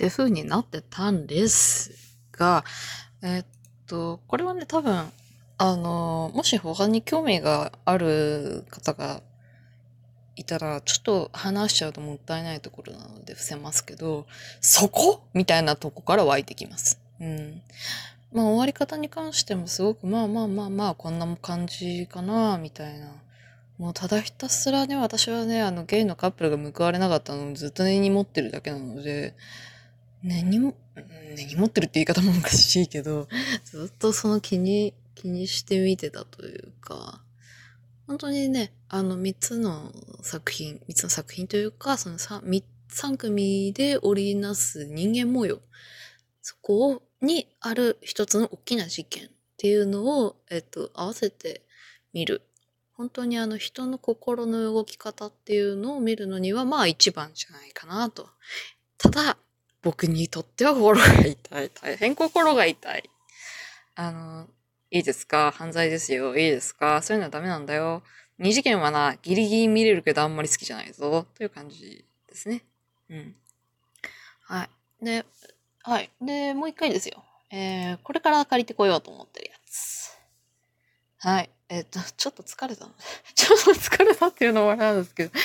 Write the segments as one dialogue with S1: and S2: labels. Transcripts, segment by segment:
S1: っていう風になってたんですが、えっと、これはね、多分、あの、もし他に興味がある方がいたら、ちょっと話しちゃうともったいないところなので伏せますけど、そこ？みたいなとこから湧いてきます。うん。まあ終わり方に関してもすごくまあまあまあまあこんな感じかな、みたいな。もうただひたすらね、私はね、あのゲイのカップルが報われなかったのをずっと根に持ってるだけなので、根にも、根に持ってるって言い方もおかしいけど、ずっとその気に、気にして見てたというか、本当にね、あの3つの作品、3つの作品というか、その 3, 3組で織りなす人間模様、そこにある一つの大きな事件っていうのを、えっと、合わせて見る。本当にあの人の心の動き方っていうのを見るのにはまあ一番じゃないかなと。ただ、僕にとっては心が痛い。大変心が痛い。あの、いいですか？犯罪ですよ。いいですか？そういうのはダメなんだよ。二次元はな、ギリギリ見れるけどあんまり好きじゃないぞ。という感じですね。うん。はい。で、はい。で、もう一回ですよ。えー、これから借りてこようと思ってるやつ。はい。えっ、と、ちょっと疲れたので、ちょっと疲れたっていうのもあれなんですけど、ち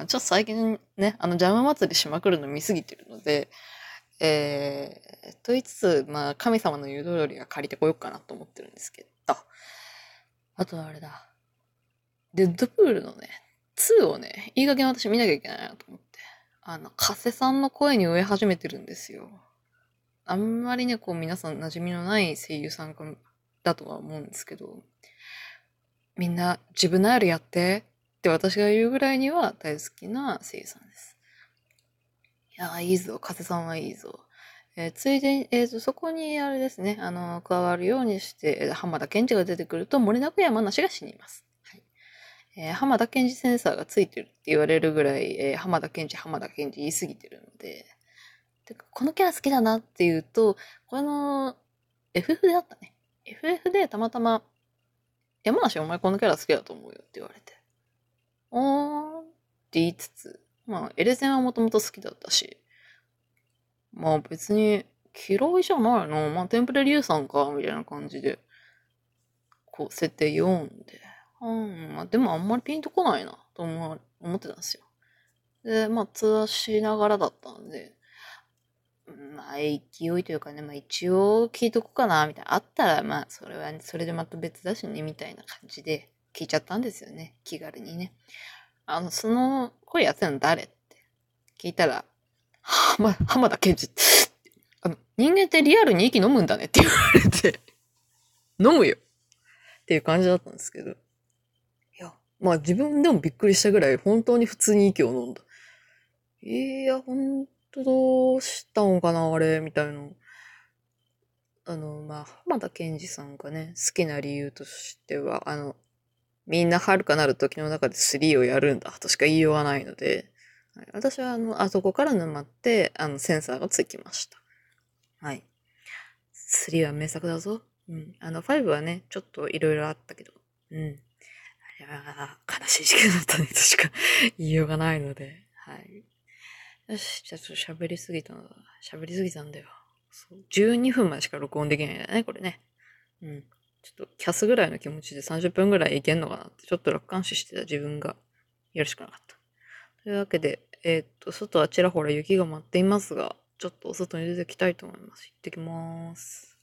S1: ょっと最近ね、あの、ジャム祭りしまくるの見すぎてるので、えー、と言いつつ、まあ、神様の言う通りは借りてこようかなと思ってるんですけど、あとはあれだ。デッドプールのね、2をね、いい加減私見なきゃいけないなと思って、あの、加瀬さんの声に植え始めてるんですよ。あんまりね、こう皆さん馴染みのない声優さんだとは思うんですけど、みんな自分のあるやってって私が言うぐらいには大好きな声優さんです。いや、いいぞ、風さんはいいぞ。えー、ついでに、えーと、そこにあれですね、あの、加わるようにして、浜田健二が出てくると、森なく山梨が死にます。はいえー、浜田健二センサーがついてるって言われるぐらい、えー、浜田健二、浜田健二言い過ぎてるので、てか、このキャラ好きだなっていうと、この、FF であったね。FF でたまたま、山梨お前このキャラ好きだと思うよって言われて。おーって言いつつ、まあ、エレゼンはもともと好きだったし、まあ別に嫌いじゃないの？まあテンプレリュウさんか、みたいな感じで、こう設定読んで、うん、まあでもあんまりピンとこないな、と思思ってたんですよ。で、まあ通話しながらだったんで、まあ、勢いというかね、まあ一応聞いとこうかな、みたいな。あったら、まあ、それは、それでまた別だしね、みたいな感じで聞いちゃったんですよね。気軽にね。あの、その声やってるの誰って聞いたら、はま、浜田健二。あの、人間ってリアルに息飲むんだねって言われて飲むよっていう感じだったんですけど。いや、まあ自分でもびっくりしたぐらい本当に普通に息を飲んだ。いや、ほんとどうしたんかな、あれ、みたいな。あの、まあ、浜田健二さんがね、好きな理由としては、あの、みんな遥かなる時の中で3をやるんだとしか言いようがないので、私はあの、あそこから沼って、あの、センサーがつきました。はい。3は名作だぞ。うん。あの、5はね、ちょっといろいろあったけど、うん。あれは悲しい時期だったねとしか言いようがないので、はい。よし、じゃあちょっと喋りすぎたのだ。喋りすぎたんだよ。そう。12分までしか録音できないんだね、これね。うん。ちょっとキャスぐらいの気持ちで30分ぐらいいけんのかなって、ちょっと楽観視してた自分がよろしくなかった。というわけで、えー、っと、外はちらほら雪が舞っていますが、ちょっとお外に出てきたいと思います。行ってきます。